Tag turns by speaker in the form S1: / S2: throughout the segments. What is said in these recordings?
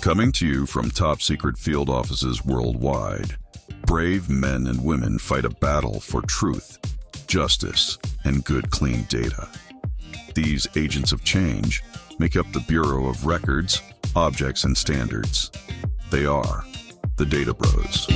S1: Coming to you from top secret field offices worldwide, brave men and women fight a battle for truth, justice, and good, clean data. These agents of change make up the Bureau of Records, Objects, and Standards. They are the Data Bros.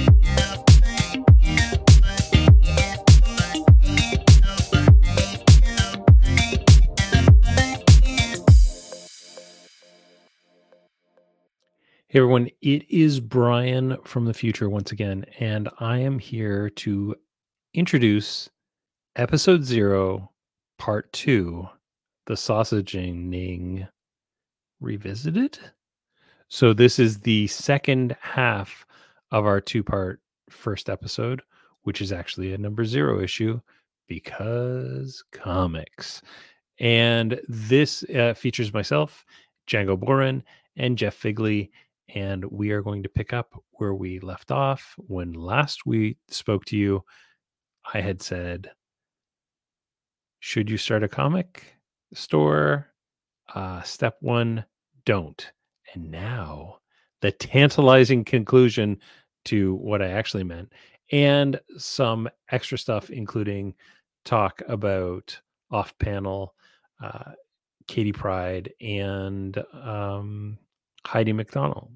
S2: Hey everyone, it is Brian from the future once again, and I am here to introduce episode zero, part two, the sausaging Ning, revisited. So, this is the second half of our two part first episode, which is actually a number zero issue because comics. And this uh, features myself, Django Boren, and Jeff Figley and we are going to pick up where we left off when last we spoke to you. I had said, Should you start a comic store? Uh, step one, don't. And now, the tantalizing conclusion to what I actually meant, and some extra stuff, including talk about off panel, uh, Katie Pride, and um, Heidi MacDonald.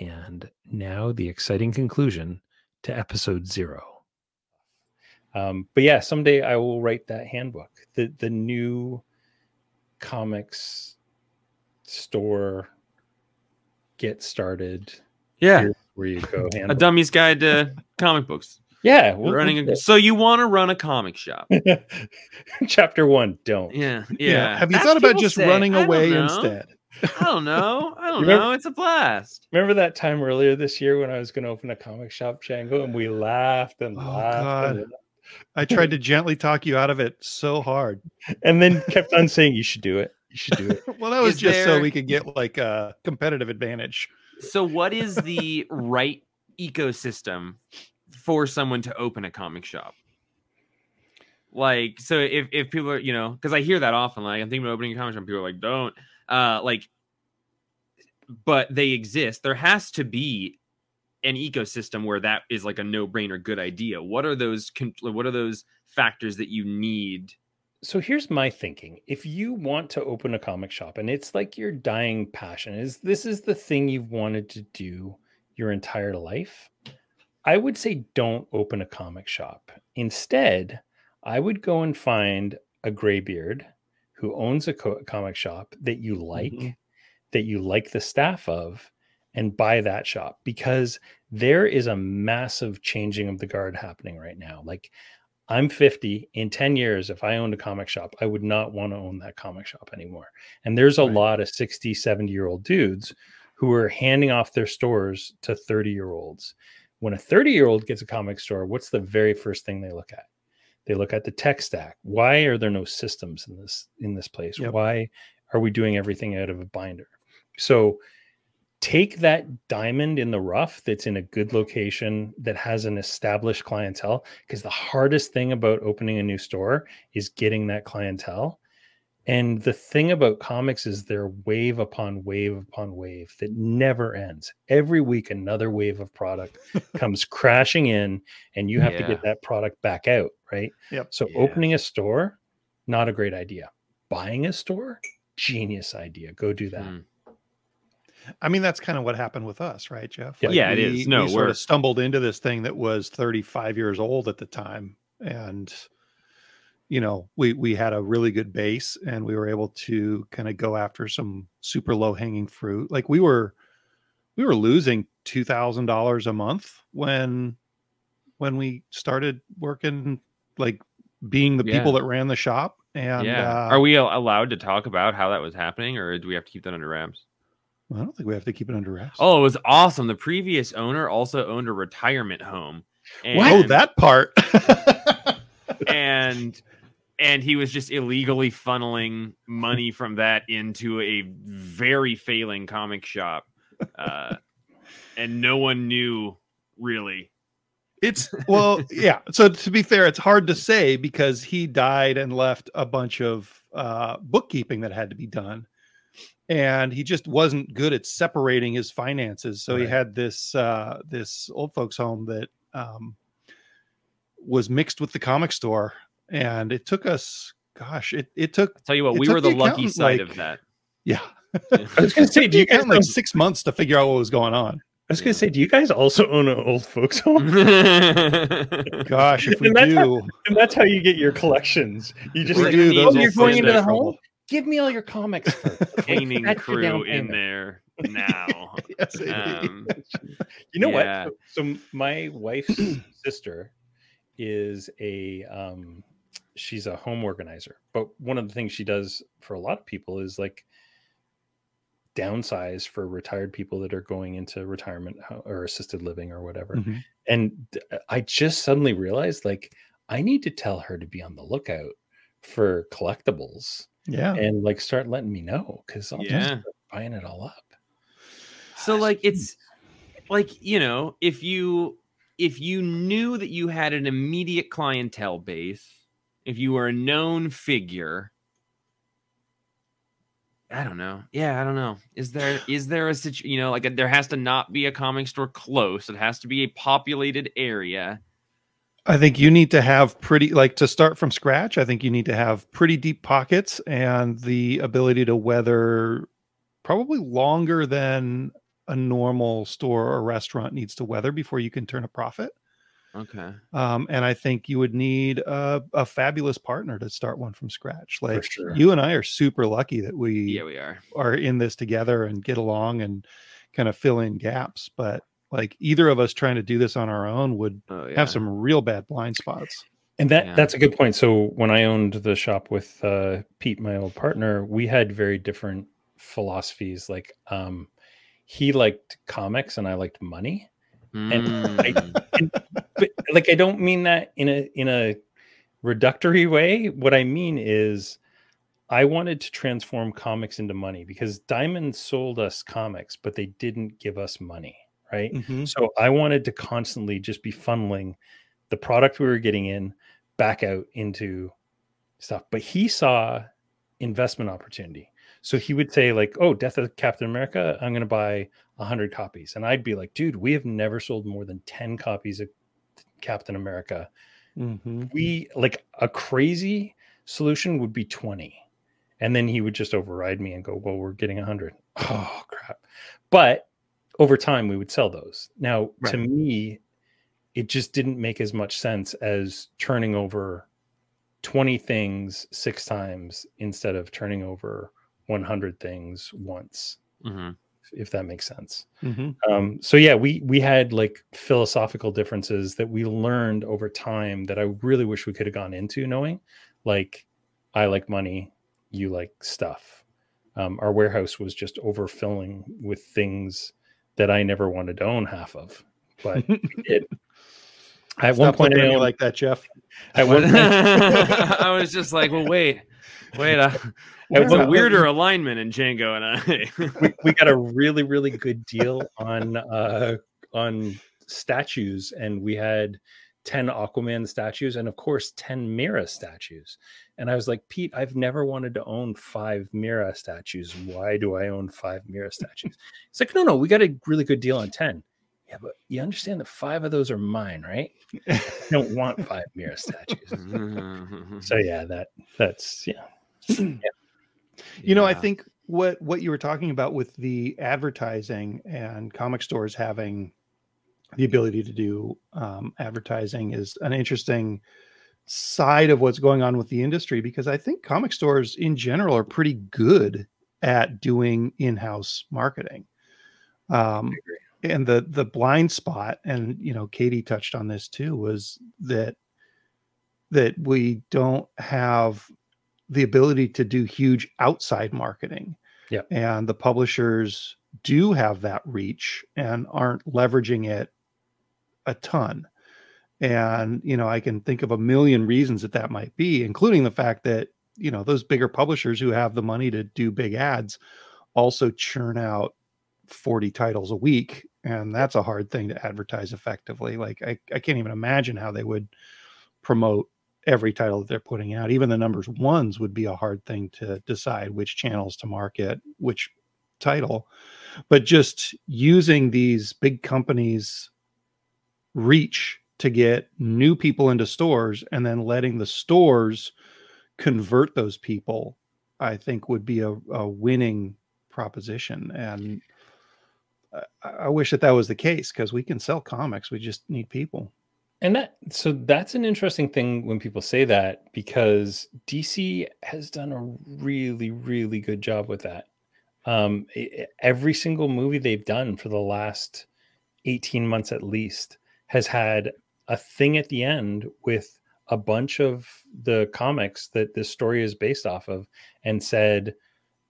S2: And now the exciting conclusion to episode zero. Um, but yeah, someday I will write that handbook. The the new comics store get started.
S3: Yeah,
S2: Here's where you go.
S3: a dummy's guide to comic books.
S2: yeah, we'll-
S3: running.
S2: we'll
S3: A, so you want to run a comic shop?
S2: chapter one. Don't.
S3: Yeah, yeah.
S4: Have you
S3: That's
S4: thought about just
S3: say.
S4: running
S3: I
S4: away instead?
S3: I don't know. I don't
S2: Remember-
S3: know. It's a blast.
S2: Remember that time earlier this year when I was going to open a comic shop, Django, and we laughed and
S4: Oh,
S2: laughed,
S4: God.
S2: and,
S4: I tried to gently talk you out of it so hard.
S2: and then kept on saying you should do it. You should do it.
S4: Well, that was
S3: Is
S4: just so we could get like a competitive advantage.
S3: So, what is the right ecosystem for someone to open a comic shop? Like, so if if people are, you know, because I hear that often, like I'm thinking about opening a comic shop, people are like, don't, uh, like, but they exist. There has to be an ecosystem where that is like a no brainer good idea. What are those? What are those factors that you need?
S2: so here's my thinking if you want to open a comic shop and it's like your dying passion is this is the thing you've wanted to do your entire life i would say don't open a comic shop instead i would go and find a graybeard who owns a co- comic shop that you like
S3: Mhm.
S2: that you like the staff of and buy that shop because there is a massive changing of the guard happening right now like I'm 50. In 10 years, if I owned a comic shop, I would not want to own that comic shop anymore. And there's a
S4: Right.
S2: lot of 60, 70 year old dudes who are handing off their stores to 30 year olds. When a 30 year old gets a comic store, what's the very first thing they look at? They look at the tech stack. Why are there no systems in this in this place?
S4: Yep.
S2: Why are we doing everything out of a binder? So take that diamond in the rough that's in a good location that has an established clientele because the hardest thing about opening a new store is getting that clientele and the thing about comics is they're wave upon wave upon wave that never ends every week another wave of product comes crashing in and you have to get that product back out right
S4: Yep.
S2: so
S3: Yeah.
S2: opening a store not a great idea buying a store genius idea go do that
S3: Mm.
S4: I mean, that's kind of what happened with us, right, Jeff?
S2: Yeah.
S3: Yeah, it
S4: we,
S3: is. No,
S4: we sort
S3: we're-
S4: of stumbled into this thing that was 35 years old at the time, and you know, we we had a really good base, and we were able to kind of go after some super low hanging fruit. Like we were, we were losing two thousand dollars a month when when we started working, like being the people that ran the shop. And
S3: yeah.
S4: uh,
S3: Are we allowed to talk about how that was happening, or do we have to keep that under wraps?
S4: I don't think we have to keep it under wraps.
S3: Oh, it was awesome. The previous owner also owned a retirement home. And,
S4: oh, that part.
S3: and and he was just illegally funneling money from that into a very failing comic shop. Uh, and no one knew really.
S4: It's well, yeah. So to be fair, it's hard to say because he died and left a bunch of uh, bookkeeping that had to be done, and he just wasn't good at separating his finances. So he had this uh, this old folks home that um, was mixed with the comic store, and it took us, gosh, it it took
S3: Tell you what, we were the
S4: the
S3: lucky side
S4: like-
S3: of that.
S4: yeah.
S2: I was gonna say, do you guys
S4: like
S2: like?
S4: six months to figure out what was going on?
S2: I was gonna say, do you guys also own an old folks home?
S4: Gosh, if we
S2: And that's how-
S4: do,
S2: And that's how you get your collections. You just
S4: We
S2: like,
S4: do,
S2: oh,
S4: those
S2: you're
S4: old
S2: going
S4: folks
S2: into the
S4: in
S2: home.
S4: trouble.
S2: Give me all your comics. First.
S3: Painting
S2: That's your down
S3: crew in
S2: payment.
S3: there now.
S4: yes, indeed.
S3: Um,
S2: You know
S3: Yeah.
S2: what? So, so my wife's sister is a um she's a home organizer. But one of the things she does for a lot of people is like downsize for retired people that are going into retirement or assisted living or whatever.
S4: Mhm.
S2: And I just suddenly realized like I need to tell her to be on the lookout for collectibles
S4: yeah,
S2: and like start letting me know because I'll
S3: Yeah.
S2: just start buying it all up.
S3: so like it's like you know if you if you knew that you had an immediate clientele base if you were a known figure i don't know yeah i don't know is there is there a situ you know like a, there has to not be a comic store close it has to be a populated area
S4: I think you need to have pretty like to start from scratch. I think you need to have pretty deep pockets and the ability to weather probably longer than a normal store or restaurant needs to weather before you can turn a profit.
S3: Okay
S4: Um, and I think you would need a, a fabulous partner to start one from scratch. Like
S2: sure.
S4: you and I are super lucky that we
S3: yeah we are
S4: are in this together and get along and kind of fill in gaps. But like either of us trying to do this on our own would
S3: oh yeah
S4: have some real bad blind spots.
S2: And that
S3: Yeah.
S2: that's a good point. So when I owned the shop with uh, Pete, my old partner, we had very different philosophies. Like um, he liked comics and I liked money.
S3: Mm.
S2: But like I don't mean that in a in a reductory way. What I mean is I wanted to transform comics into money because Diamond sold us comics, but they didn't give us money, right? So I wanted to constantly just be funneling the product we were getting in back out into stuff. But he saw investment opportunity. So he would say, like, oh, Death of Captain America, I'm going to buy 100 copies. And I'd be like, dude, we have never sold more than 10 copies of Captain America.
S4: Mm-hmm.
S2: We like a crazy solution would be 20. And then he would just override me and go, well, we're getting 100. Oh, crap. But over time, we would sell those. Now, to me, it just didn't make as much sense as turning over 20 things six times instead of turning over 100 things once
S3: Mhm.
S2: if that makes sense
S4: Mm-hmm.
S2: um, so yeah we we had like philosophical differences that we learned over time that i really wish we could have gone into knowing like i like money you like stuff um, our warehouse was just overfilling with things that i never wanted to own half of but we did at one point I
S4: at me
S2: owned,
S4: like that, Jeff.
S2: at one point,
S3: I was just like, well, wait, wait. Uh, it's a
S2: one-
S3: weirder alignment in Django and I.
S2: we, we got a really really good deal on uh on statues and we had 10 aquaman statues and of course 10 Mera statues. And i was like pete i've never wanted to own five Mera statues. Why do i own five Mera statues? It's like no no we got a really good deal on 10 yeah but you understand that five of those are mine right? I don't want five Mera statues. So yeah that that's yeah
S4: You know, I think what what you were talking about with the advertising and comic stores having the ability to do um, advertising is an interesting side of what's going on with the industry because I think comic stores in general are pretty good at doing in-house marketing. Um, and the the blind spot, and you know, Katie touched on this too, was that that we don't have the ability to do huge outside marketing.
S2: Yeah.
S4: And the publishers do have that reach and aren't leveraging it a ton. And, you know, I can think of a million reasons that that might be, including the fact that, you know, those bigger publishers who have the money to do big ads also churn out 40 titles a week. And that's a hard thing to advertise effectively. Like, I, I can't even imagine how they would promote every title that they're putting out. Even the numbers ones would be a hard thing to decide which channels to market, which title, but just using these big companies' reach to get new people into stores and then letting the stores convert those people, I think would be a, a winning proposition. And I, I wish that that was the case because we can sell comics. We just need people.
S2: And that so that's an interesting thing when people say that because DC has done a really really good job with that. Um, every single movie they've done for the last 18 months at least has had a thing at the end with a bunch of the comics that this story is based off of and said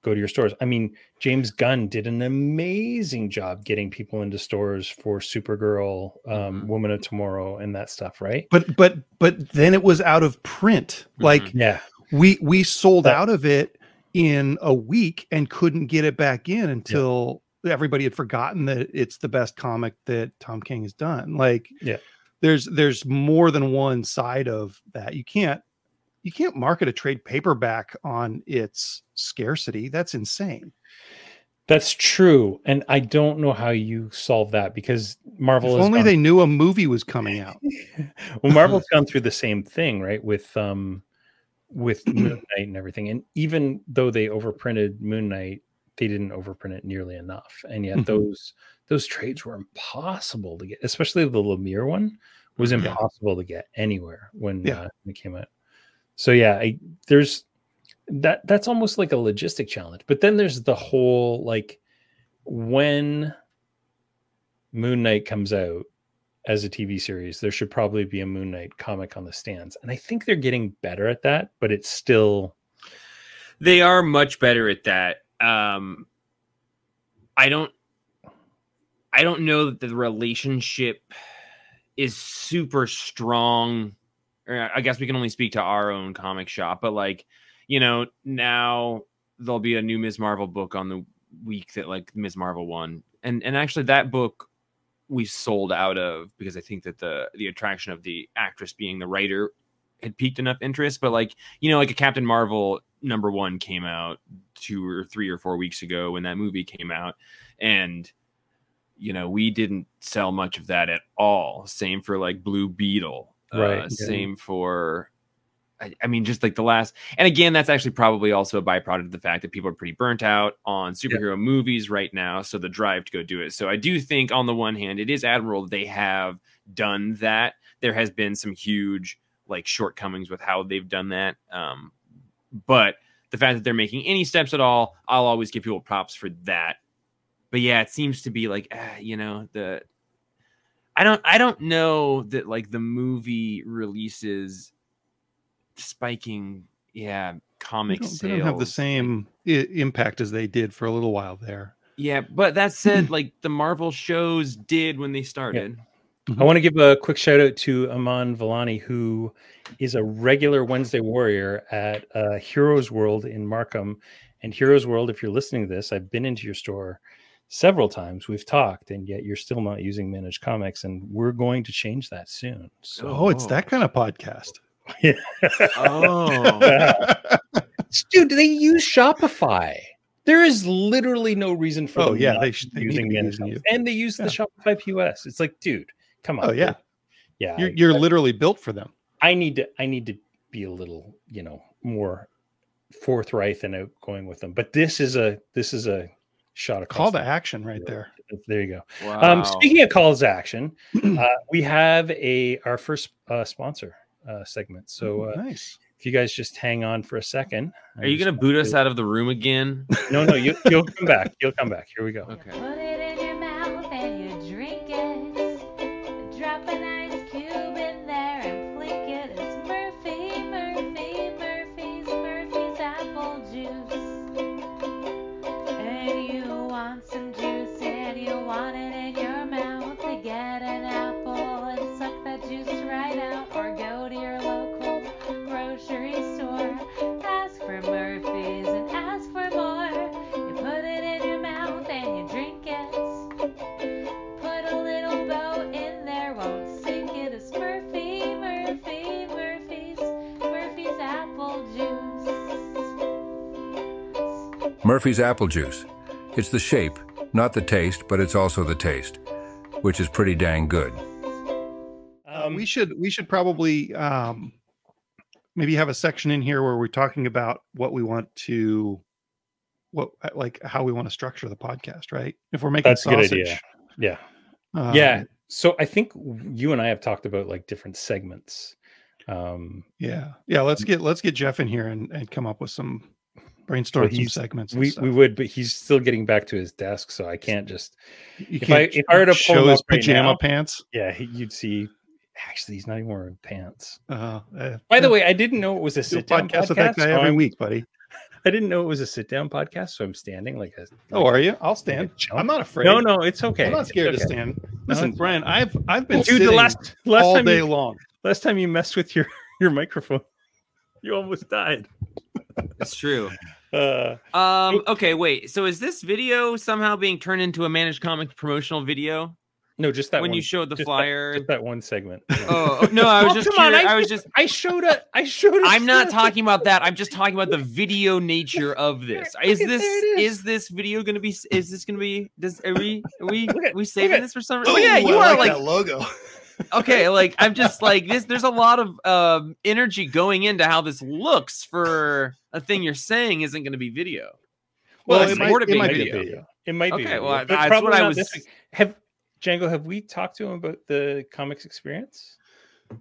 S2: go to your stores. I mean, James Gunn did an amazing job getting people into stores for Supergirl, um, mm-hmm. Woman of Tomorrow, and that stuff, right?
S4: But but but then it was out of print. Mm-hmm. Like
S2: yeah,
S4: we we sold but, out of it in a week and couldn't get it back in until yeah. everybody had forgotten that it's the best comic that Tom King has done. Like
S2: yeah.
S4: There's there's more than one side of that. You can't you can't market a trade paperback on its scarcity. That's insane.
S2: That's true, and I don't know how you solve that because Marvel.
S4: If only gone... they knew a movie was coming out.
S2: well, Marvel's gone through the same thing, right? With um, with Moon Knight and everything, and even though they overprinted Moon Knight, they didn't overprint it nearly enough, and yet mm-hmm. those those trades were impossible to get, especially the Lemire one was impossible yeah. to get anywhere when, yeah. uh, when it came out so yeah I, there's that that's almost like a logistic challenge but then there's the whole like when moon knight comes out as a tv series there should probably be a moon knight comic on the stands and i think they're getting better at that but it's still
S3: they are much better at that. Um i don't i don't know that the relationship is super strong Uh, I guess we can only speak to our own comic shop, but like, you know, now there'll be a new Ms. Marvel book on the week that like Ms. Marvel won. And and actually that book we sold out of because I think that the the attraction of the actress being the writer had piqued enough interest. But like, you know, like a Captain Marvel number one came out two or three or four weeks ago when that movie came out. And you know, we didn't sell much of that at all. Same for like Blue Beetle
S2: Right.
S3: Uh, same for, I, I, mean, just like the last, and again, that's actually probably also a byproduct of the fact that people are pretty burnt out on superhero yeah. movies right now. So the drive to go do it. So I do think, on the one hand, it is admirable they have done that. There has been some huge like shortcomings with how they've done that. Um, but the fact that they're making any steps at all, I'll always give people props for that. But yeah, it seems to be like, uh, you know, the I don't I don't know that like the movie releases spiking yeah comic
S4: they
S3: don't,
S4: they don't have the same I- impact as they did for a little while there.
S3: Yeah, but that said, like the Marvel shows did when they started.
S2: Yeah. Mm-hmm. I want to give a quick shout out to Iman Vellani, who is a regular Wednesday warrior at uh, Heroes World in Markham. And Heroes World, if you're listening to this, I've been into your store several times we've talked and yet you're still not using managed comics and we're going to change that soon
S4: so oh it's that kind of podcast.
S2: Yeah. oh dude they use shopify? There is literally no reason for
S4: oh yeah they should
S2: using managed using and they use yeah. the shopify pos it's like dude come on.
S4: Oh yeah.
S2: Yeah
S4: you're, you're literally built for them.
S2: I need to i need to be a little you know more forthright and outgoing with them. But this is a this is a shot
S4: a Call to action right there.
S2: There you go. Um, wow. Um, speaking of calls to action, uh, we have a our first uh, sponsor uh, segment. So uh,
S4: nice.
S2: If you guys just hang on for a second,
S3: are you going to boot us out of the room again?
S2: No, no, you, you'll come back. You'll come back. Here we go.
S3: Okay.
S5: Murphy's Apple Juice. It's the shape, not the taste, but it's also the taste, which is pretty dang good.
S4: Uh,
S2: Um,
S4: we should we should probably um, maybe have a section in here where we're talking about what we want to what like how we want to structure the podcast, right? If we're making
S2: That's a good
S4: sausage,
S2: idea. yeah.
S4: um,
S2: yeah. So I think you and I have talked about like different segments. Um,
S4: yeah, yeah. Let's get let's get Jeff in here and, and come up with some brainstorm some segments.
S2: we we would, but he's still getting back to his desk, so I can't just.
S4: You
S2: if I-
S4: can't
S2: if I were to pull
S4: show his
S2: up right
S4: pajama
S2: now-
S4: pants.
S2: Yeah, he, you'd see. Actually, he's not even wearing pants.
S4: Uh, uh,
S2: By the way, I didn't know it was a sit down
S4: podcast
S2: podcast.
S4: with that guy
S2: so
S4: every
S2: I'm-
S4: week, buddy.
S2: I didn't know it was a sit down podcast, so I'm standing like a.
S4: Oh, are you? I'll stand.
S2: jump?
S4: I'm not afraid.
S2: No, no, it's okay.
S4: I'm not scared
S2: It's
S4: to stand. Listen,
S2: it's-
S4: Brian, I've I've been
S2: Dude, the last last
S4: all
S2: time
S4: day
S2: you,
S4: long.
S2: last time you messed with your your microphone, you almost died.
S3: It's true.
S2: Uh,
S3: Um. Okay. Wait. So is this video somehow being turned into a managed comic promotional video
S2: no, just that
S3: when
S2: one,
S3: you showed the
S2: just that-
S3: flyer?
S2: just that one segment.
S3: Oh no! I was
S2: Oh,
S3: just.
S2: come on, I
S3: I was just.
S2: I showed a. I showed. a
S3: I'm not talking about that. I'm just talking about the video nature of this. Is this
S2: there it is.
S3: is this video going to be? Is this going to be? Does are we are we
S2: Look at-
S3: we
S2: look
S3: saving this for some? Oh yeah, you
S4: I
S3: are like
S4: that logo.
S3: Okay. Like I'm just like this. There's a lot of um, energy going into how this looks for a thing you're saying isn't going to be video.
S4: Well,
S3: Well,
S4: it might-
S3: more to
S4: it
S3: be
S4: might be
S3: video.
S2: video. It might be.
S3: Okay, well,
S2: but
S3: that's
S2: probably
S3: what I was-
S2: this. Have Django? Have we talked to him about the comics experience?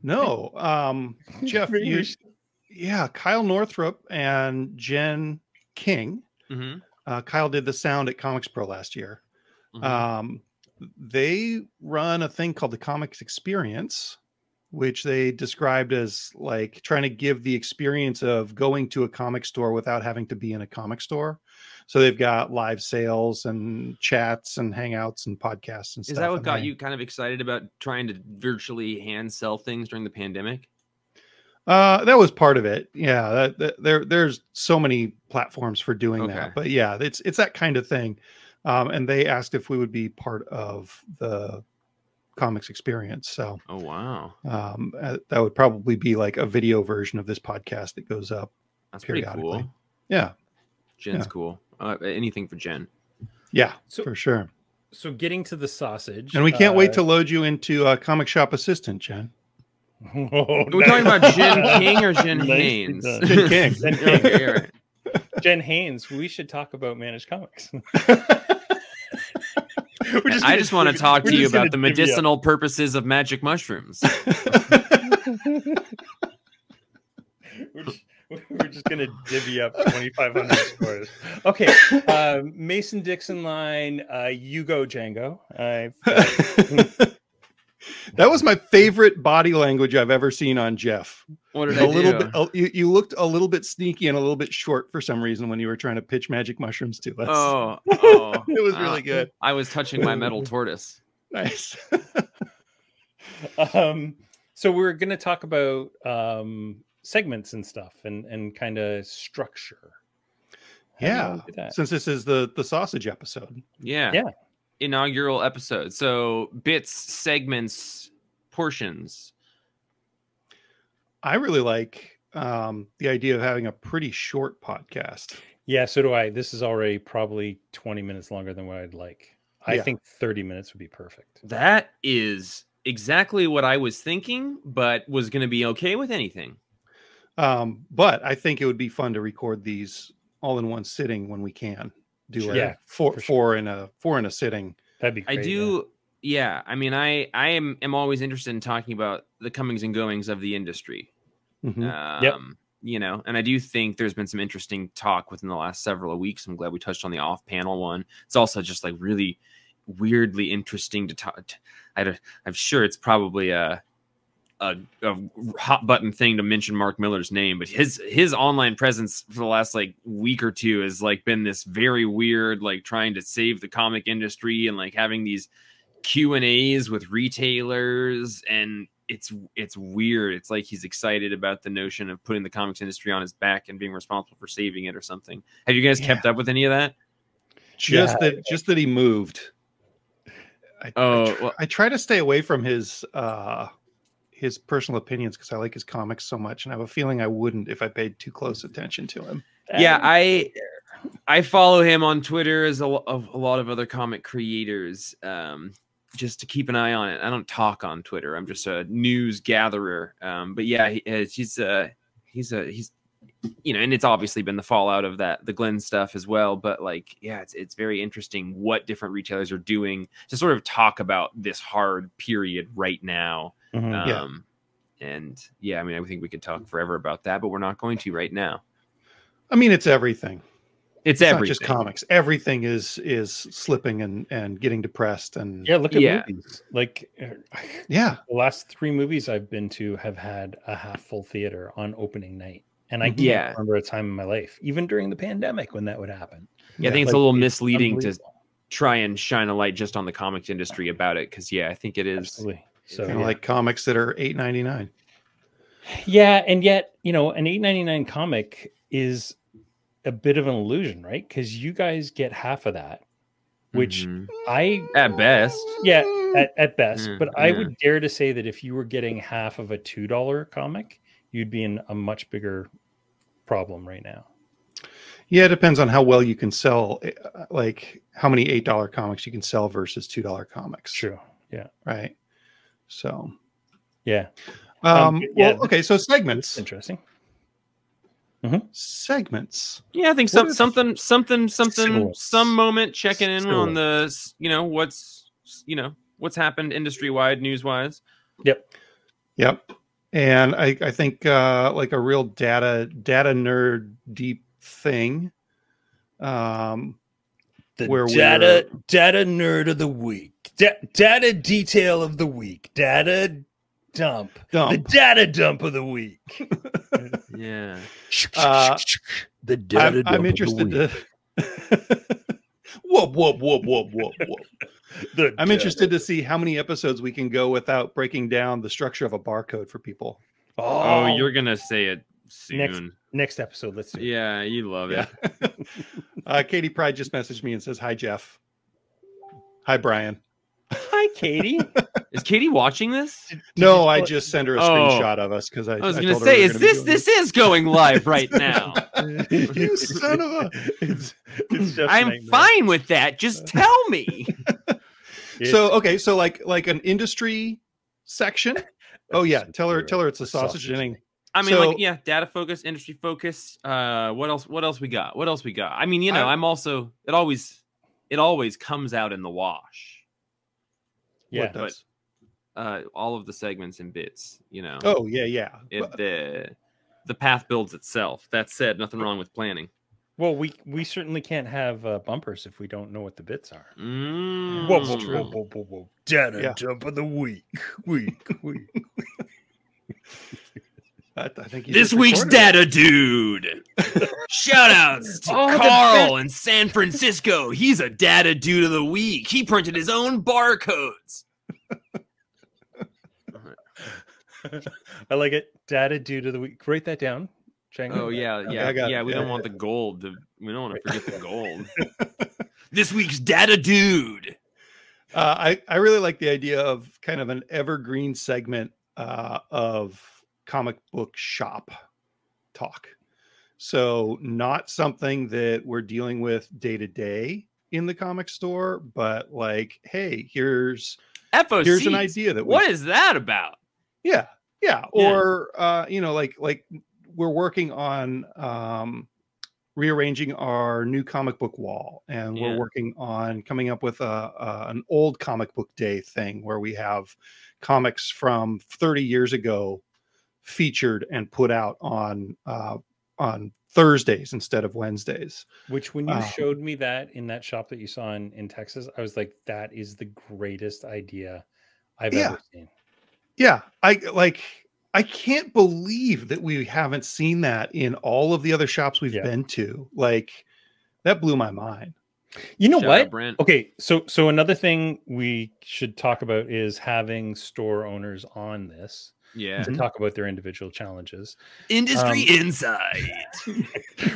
S4: No, um, Jeff, you, yeah, Kyle Northrup and Jen King.
S3: hmm
S4: Uh, Kyle did the sound at Comics Pro last year.
S3: Mhm.
S4: Um, they run a thing called the Comics Experience, which they described as like trying to give the experience of going to a comic store without having to be in a comic store. So they've got live sales and chats and hangouts and podcasts and stuff.
S3: Is that what got you kind of excited about trying to virtually hand sell things during the pandemic?
S4: Uh, that was part of it. Yeah, that, that- there there's so many platforms for doing
S3: Okay.
S4: that. But yeah, it's it's that kind of thing. Um, and they asked if we would be part of the comics experience. So
S3: Oh wow,
S4: um, uh, that would probably be like a video version of this podcast that goes up.
S3: that's pretty
S4: Periodically.
S3: cool.
S4: Yeah,
S3: Jen's
S4: Yeah.
S3: cool. Uh, anything for Jen.
S4: yeah,
S2: So-
S4: for sure.
S2: So getting to the sausage,
S4: And we can't wait
S2: uh,
S4: to load you into a comic shop assistant, Jen.
S2: Oh,
S3: Are we talking about Jen King or Jen
S2: Nicely
S3: Haynes?
S4: Jen King.
S2: Jen King.
S3: Okay, all right.
S2: Jen Haynes. We should talk about managed comics. We're
S3: I
S2: gonna
S3: just want to talk to you about the
S2: divvy up.
S3: medicinal purposes of magic mushrooms.
S2: we're, just, we're just gonna divvy up 2500 scores okay um, mason dixon line uh, you go django I,
S4: that was my favorite body language I've ever seen on Jeff.
S3: What did
S4: a
S3: I
S4: little
S3: do?
S4: bit a- you, you looked a little bit sneaky and a little bit short for some reason when you were trying to pitch magic mushrooms to us.
S3: Oh, oh,
S4: it was really
S3: uh,
S4: good.
S3: I was touching my metal tortoise.
S4: Nice.
S2: um, so we're gonna talk about um, segments and stuff and and kind of structure How
S4: yeah.
S2: wanna do that?
S4: Since this is the the sausage episode.
S3: Yeah.
S2: Yeah.
S3: Inaugural episode. So bits, segments, portions.
S4: I really like um the idea of having a pretty short podcast.
S2: yeah so do i this is already probably 20 minutes longer than what i'd like i
S4: Yeah.
S2: think 30 minutes would be perfect
S3: That is exactly what I was thinking, but was going to be okay with anything.
S4: Um, but I think it would be fun to record these all in one sitting when we can. Do
S3: Sure.
S4: like
S2: Yeah,
S4: four
S2: for sure.
S4: four in a four in a sitting.
S2: that'd be
S3: I
S2: great, yeah.
S3: do. Yeah. I mean, I I am am always interested in talking about the comings and goings of the industry.
S4: Mhm.
S3: Um, You know, and I do think there's been some interesting talk within the last several weeks. I'm glad we touched on the off panel one. It's also just like really weirdly interesting to talk. I don't, I'm sure it's probably a, a a hot button thing to mention Mark Millar's name, but his his online presence for the last like week or two has like been this very weird, like trying to save the comic industry and like having these Q and A's with retailers, and it's it's weird. It's like he's excited about the notion of putting the comics industry on his back and being responsible for saving it or something. Have you guys kept up with any of that?
S4: Just
S2: Yeah.
S4: that just that he moved. I,
S3: Oh,
S4: I, tr-
S3: well-
S4: I try to stay away from his uh his personal opinions because I like his comics so much, and I have a feeling I wouldn't if I paid too close attention to him.
S3: yeah, I I follow him on Twitter as a, lo- of a lot of other comic creators, um, just to keep an eye on it. I don't talk on Twitter. I'm just a news gatherer. Um, but yeah, he, uh, he's a he's a he's you know, and it's obviously been the fallout of that the Glenn stuff as well. But like, yeah, it's it's very interesting what different retailers are doing to sort of talk about this hard period right now.
S2: Mhm.
S4: Yeah.
S3: Um, and yeah, I mean, I think we could talk forever about that, but we're not going to right now.
S4: I mean, it's everything.
S3: It's,
S4: It's
S3: everything.
S4: not just comics. Everything is is slipping and and getting depressed and
S2: yeah, look at
S3: Yeah.
S2: movies. Like uh,
S4: yeah.
S2: the last three movies I've been to have had a half full theater on opening night. And I
S4: Mhm.
S2: can't
S3: Yeah.
S2: remember a time in my life, even during the pandemic, when that would happen.
S3: Yeah, I think it's
S2: Like,
S3: a little misleading to try and shine a light just on the comics industry about it because yeah, I think it is.
S2: Absolutely. So
S3: Yeah.
S4: like comics that are eight ninety nine.
S2: Yeah, and yet, you know, an 8.99 comic is a bit of an illusion, right? Because you guys get half of that, which
S3: Mhm.
S2: I
S3: at best,
S2: yeah, at, at best.
S3: Mm,
S2: but I
S3: yeah.
S2: would dare to say that if you were getting half of a two dollar comic, you'd be in a much bigger problem right now.
S4: Yeah, it depends on how well you can sell. uh, Like how many eight dollar comics you can sell versus two dollar comics.
S2: True. Yeah.
S4: Right. So,
S2: Yeah.
S4: um,
S2: Um, yeah,
S4: well, okay. So segments,
S2: Interesting.
S4: segments.
S3: yeah, I think
S2: What
S3: some,
S2: if-
S3: something, something, something,
S2: Skills.
S3: some moment checking in on the, you know, what's, you know, what's happened industry wide, news wise.
S2: Yep.
S4: Yep. And I, I think uh, like a real data data nerd deep thing. Um,
S2: The
S4: Where
S2: data data nerd of the week. Da- data detail of the week. Data dump. The data dump of the week.
S3: Yeah,
S4: Uh,
S2: the data
S4: I'm, I'm interested to. whoop whoop whoop whoop whoop whoop.
S2: The
S4: I'm
S2: data-
S4: interested to see how many episodes we can go without breaking down the structure of a barcode for people.
S3: Oh, you're gonna say it soon.
S2: Next- next episode. Let's see.
S3: Yeah, you love it.
S4: Uh, Katie Pride just messaged me and says, "Hi Jeff. Hi Brian."
S2: Hi, Katie.
S3: Is Katie watching this?
S4: No, I just sent her a
S3: Oh.
S4: screenshot of us because I,
S3: I was gonna say,
S4: we
S3: is
S4: were gonna be
S3: this this is going live right now?
S4: You son of a-
S2: It's, it's just
S3: I'm fine with that. Just tell me.
S4: So okay, so like like an industry section. Oh yeah, tell her tell her it's a sausage,
S2: sausage
S4: inning.
S3: I mean,
S4: So-
S3: like, yeah, data focus, industry focus. Uh, what else? What else we got? What else we got? I mean, you know,
S4: I-
S3: I'm also. It always, it always comes out in the wash.
S2: Yeah.
S4: What does?
S3: Uh, all of the segments and bits. You know,
S4: Oh yeah, yeah.
S3: it,
S4: But-
S3: the the path builds itself. That said, nothing wrong with planning.
S2: Well, we we certainly can't have uh, bumpers if we don't know what the bits are.
S3: Mm.
S2: Whoa, whoa, whoa, whoa, whoa, whoa. Data
S4: Yeah.
S2: dump of the week. Week. Week.
S4: I, I think you
S3: This week's data dude. Shout outs to
S2: Oh,
S3: Carl in San Francisco. He's a data dude of the week. He printed his own barcodes.
S2: I like it. Data dude of the week. Write that down. Chang.
S3: Oh yeah,
S4: Okay,
S3: yeah,
S4: I
S3: yeah.
S4: it.
S3: We
S4: Yeah,
S3: don't
S4: yeah,
S3: want the gold. To, we don't want to forget the gold. this week's data dude.
S4: Uh, I I really like the idea of kind of an evergreen segment uh, of comic book shop talk. So not something that we're dealing with day to day in the comic store, but like, hey, here's
S3: FOC.
S4: here's an idea that we
S3: What is that about?
S4: yeah yeah
S3: Yeah.
S4: or uh you know like like we're working on um rearranging our new comic book wall and
S3: Yeah.
S4: we're working on coming up with a, a an old comic book day thing where we have comics from 30 years ago featured and put out on uh on thursdays instead of wednesdays
S2: Which, when you
S4: Uh,
S2: showed me that in that shop that you saw in, in Texas, I was like, that is the greatest idea I've
S4: Yeah.
S2: ever seen.
S4: yeah i like i can't believe that we haven't seen that in all of the other shops we've
S2: Yeah.
S4: been to like that blew my mind
S2: You know
S3: Shout
S2: what?
S3: Brent.
S2: Okay, so so another thing we should talk about is having store owners on this
S3: Yeah.
S2: to talk about their individual challenges.
S3: Industry
S2: Um,
S3: insight.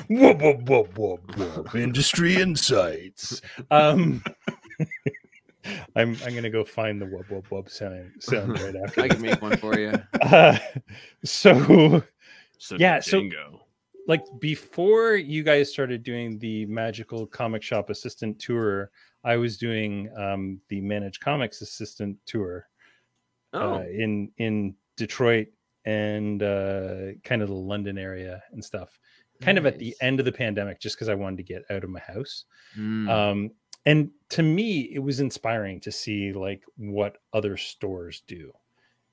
S2: whoop, whoop, whoop, whoop, whoop. Industry insights. Um, I'm I'm gonna go find the whoop whoop whoop sound sound right after.
S3: I can make one for you.
S2: Uh, so
S3: So
S2: Yeah, so-
S3: Django.
S2: like before you guys started doing the magical comic shop assistant tour, I was doing um, the managed comics assistant tour
S3: Oh,
S2: uh, in in Detroit and uh, kind of the London area and stuff. Kind of at the end of the pandemic, just because I wanted to get out of my house.
S3: Mm.
S2: Um, and to me, it was inspiring to see like what other stores do.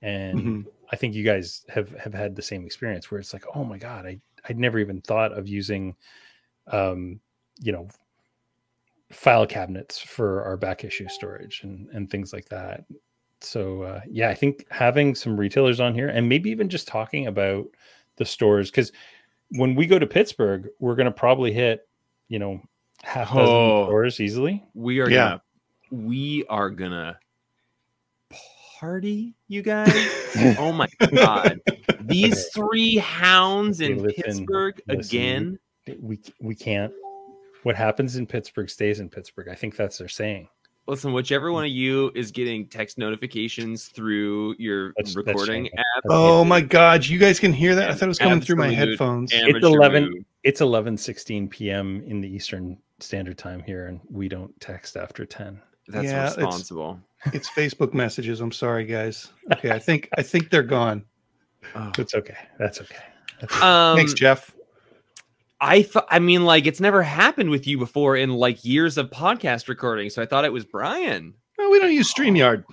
S2: And
S4: Mhm.
S2: I think you guys have have had the same experience where it's like, oh my god, I I'd never even thought of using, um, you know, file cabinets for our back issue storage and and things like that. So uh, yeah, I think having some retailers on here and maybe even just talking about the stores because when we go to Pittsburgh, we're going to probably hit, you know, half a dozen
S3: Oh.
S2: stores easily.
S3: we are
S4: Yeah.
S3: gonna we are gonna party, you guys. oh my god. These three hounds in
S2: listen,
S3: Pittsburgh
S2: listen.
S3: again.
S2: We we can't. What happens in Pittsburgh stays in Pittsburgh. I think that's their saying.
S3: Listen, whichever one of you is getting text notifications through your
S2: That's- that's
S3: recording
S2: shameful.
S3: app,
S4: Oh my god, you guys can hear that? I thought it was coming through my
S3: Absolute
S4: headphones.
S3: amateur
S2: 11
S3: move.
S2: It's eleven sixteen p.m. in the Eastern Standard Time here, and we don't text after ten.
S3: That's
S4: Yeah, it's-
S3: responsible.
S4: It's Facebook messages. I'm sorry, guys. Okay, I think I think they're gone.
S3: Oh.
S2: That's okay. That's okay.
S3: Um,
S4: Thanks, Jeff.
S3: I thought, I mean, like it's never happened with you before in like years of podcast recording. So I thought it was Brian,
S4: No, we don't use StreamYard.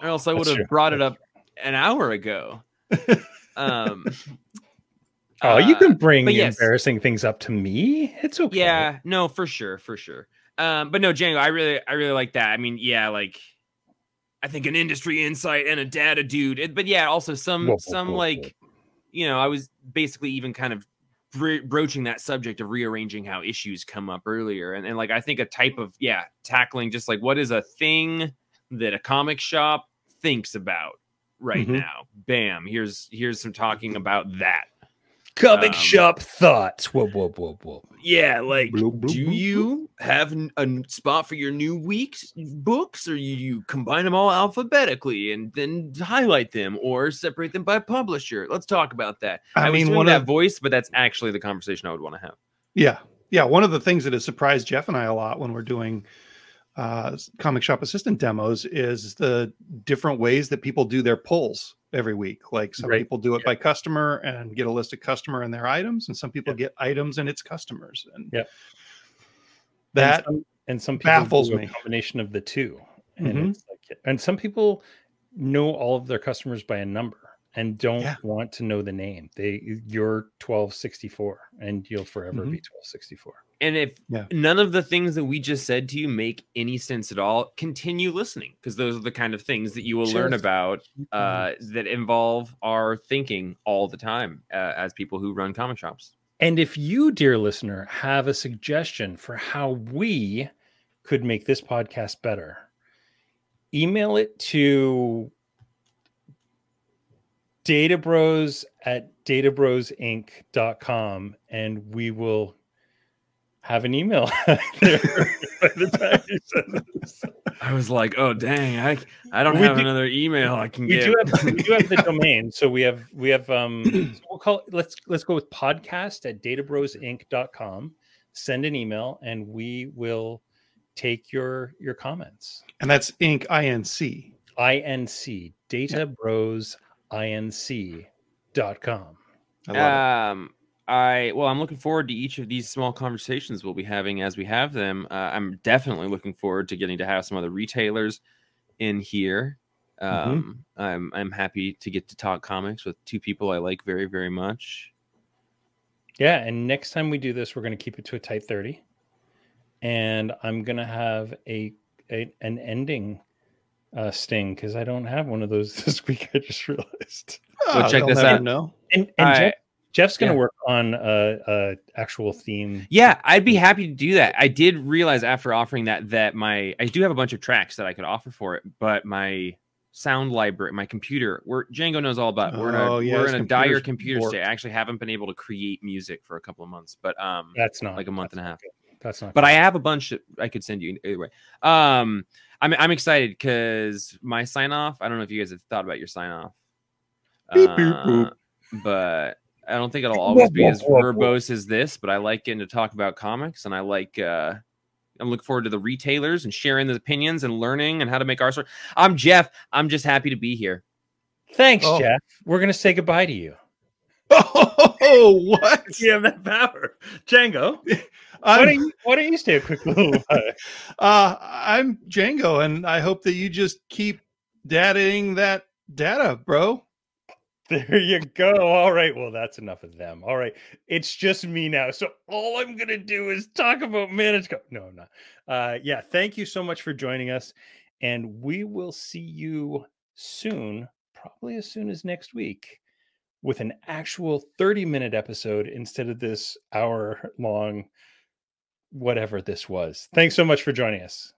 S3: or else I would have brought it up an hour ago. Um,
S2: oh, you
S3: uh,
S2: can bring
S3: but yes.
S2: embarrassing things up to me. It's okay.
S3: Yeah, no, for sure, for sure. Um, but no, Django, I really, I really like that. I mean, yeah, like I think an industry insight and a data dude, It- but yeah, also some,
S2: Whoa, whoa,
S3: some
S2: whoa, whoa.
S3: like, you know, I was basically even kind of broaching that subject of rearranging how issues come up earlier, and and like I think a type of yeah, tackling just like what is a thing that a comic shop thinks about right
S2: Mhm.
S3: now. Bam, here's here's some talking about that.
S2: Comic
S3: Um,
S2: shop thoughts. Whoop whoop whoop whoop.
S3: Yeah, like
S4: Bloop, bloop,
S3: do
S4: bloop,
S3: you have a spot for your new week's books, or you, you combine them all alphabetically and then highlight them, or separate them by publisher? Let's talk about that.
S4: I
S3: I, was
S4: mean, one
S3: that
S4: of-
S3: voice, but that's actually the conversation I would want to have.
S4: Yeah. Yeah. One of the things that has surprised Jeff and I a lot when we're doing uh, comic shop assistant demos is the different ways that people do their polls every week. Like some
S2: Right.
S4: people do it by customer and get a list of customer and their items, and some people get items and its customers. And
S2: Yep.
S4: that
S2: and some, and some people
S4: baffles me.
S2: combination of the two. And
S4: Mhm.
S2: it's like, and some people know all of their customers by a number and don't
S4: Yeah.
S2: want to know the name. They you're 1264 and you'll forever
S4: Mhm.
S2: be 1264.
S3: And if
S4: Yeah.
S3: none of the things that we just said to you make any sense at all, continue listening because those are the kind of things that you will learn about uh, that involve our thinking all the time uh, as people who run comic shops.
S2: And if you, dear listener, have a suggestion for how we could make this podcast better, email it to databros at databrosinc.com and we will have an email by the time you send this.
S3: I was like, oh dang, I I don't
S2: We
S3: have
S2: do-
S3: another email I can
S2: We
S3: get.
S2: do have we do have the domain. So we have we have um so we'll call it, let's let's go with podcast at databrosinc.com. Send an email and we will take your your comments.
S4: and that's Inc. INC.
S2: INC data bros inc.com.
S4: I love
S3: um I well, I'm looking forward to each of these small conversations we'll be having as we have them. Uh, I'm definitely looking forward to getting to have some other retailers in here.
S4: Mm-hmm.
S3: Um, I'm I'm happy to get to talk comics with two people I like very very much.
S2: Yeah, and next time we do this, we're going to keep it to a tight 30. And I'm going to have a, a an ending uh sting cuz I don't have one of those this week I just realized.
S4: it.
S3: Well,
S4: Ah,
S3: check this
S4: never
S3: out.
S4: Know.
S2: And, and
S3: I-
S2: Jeff, Jeff's going to
S3: yeah.
S2: work on a, a actual theme.
S3: Yeah, I'd be happy to do that. I did realize after offering that that my I do have a bunch of tracks that I could offer for it, but my sound library, my computer, we're Django knows all about. We're in a
S4: Oh, yeah,
S3: we're in a dire
S4: computer's
S3: computer
S4: warped.
S3: state. I actually haven't been able to create music for a couple of months, but um,
S2: That's not
S3: like a month and a half.
S2: good. That's not.
S3: but
S2: good.
S3: I have a bunch that I could send you anyway. Um, I'm I'm excited because my sign off. I don't know if you guys have thought about your sign off,
S4: Beep, beep, boop.
S3: but I don't think it'll always be as verbose as this, but I like getting to talk about comics, and I like. uh I'm looking forward to the retailers and sharing the opinions and learning and how to make our story. I'm Jeff. I'm just happy to be here.
S2: Thanks,
S4: Oh.
S2: Jeff. We're gonna say goodbye to you.
S4: Oh, what?
S2: You have that power, Django. Why don't you Why don't you stay a quick little while?
S4: uh, I'm Django, and I hope that you just keep dataing that data, bro.
S2: There you go. All right. Well, that's enough of them. All right. It's just me now. So all I'm gonna do is talk about manga. Co- no, I'm not. Uh, yeah. Thank you so much for joining us, and we will see you soon. Probably as soon as next week, with an actual 30 minute episode instead of this hour long, whatever this was. Thanks so much for joining us.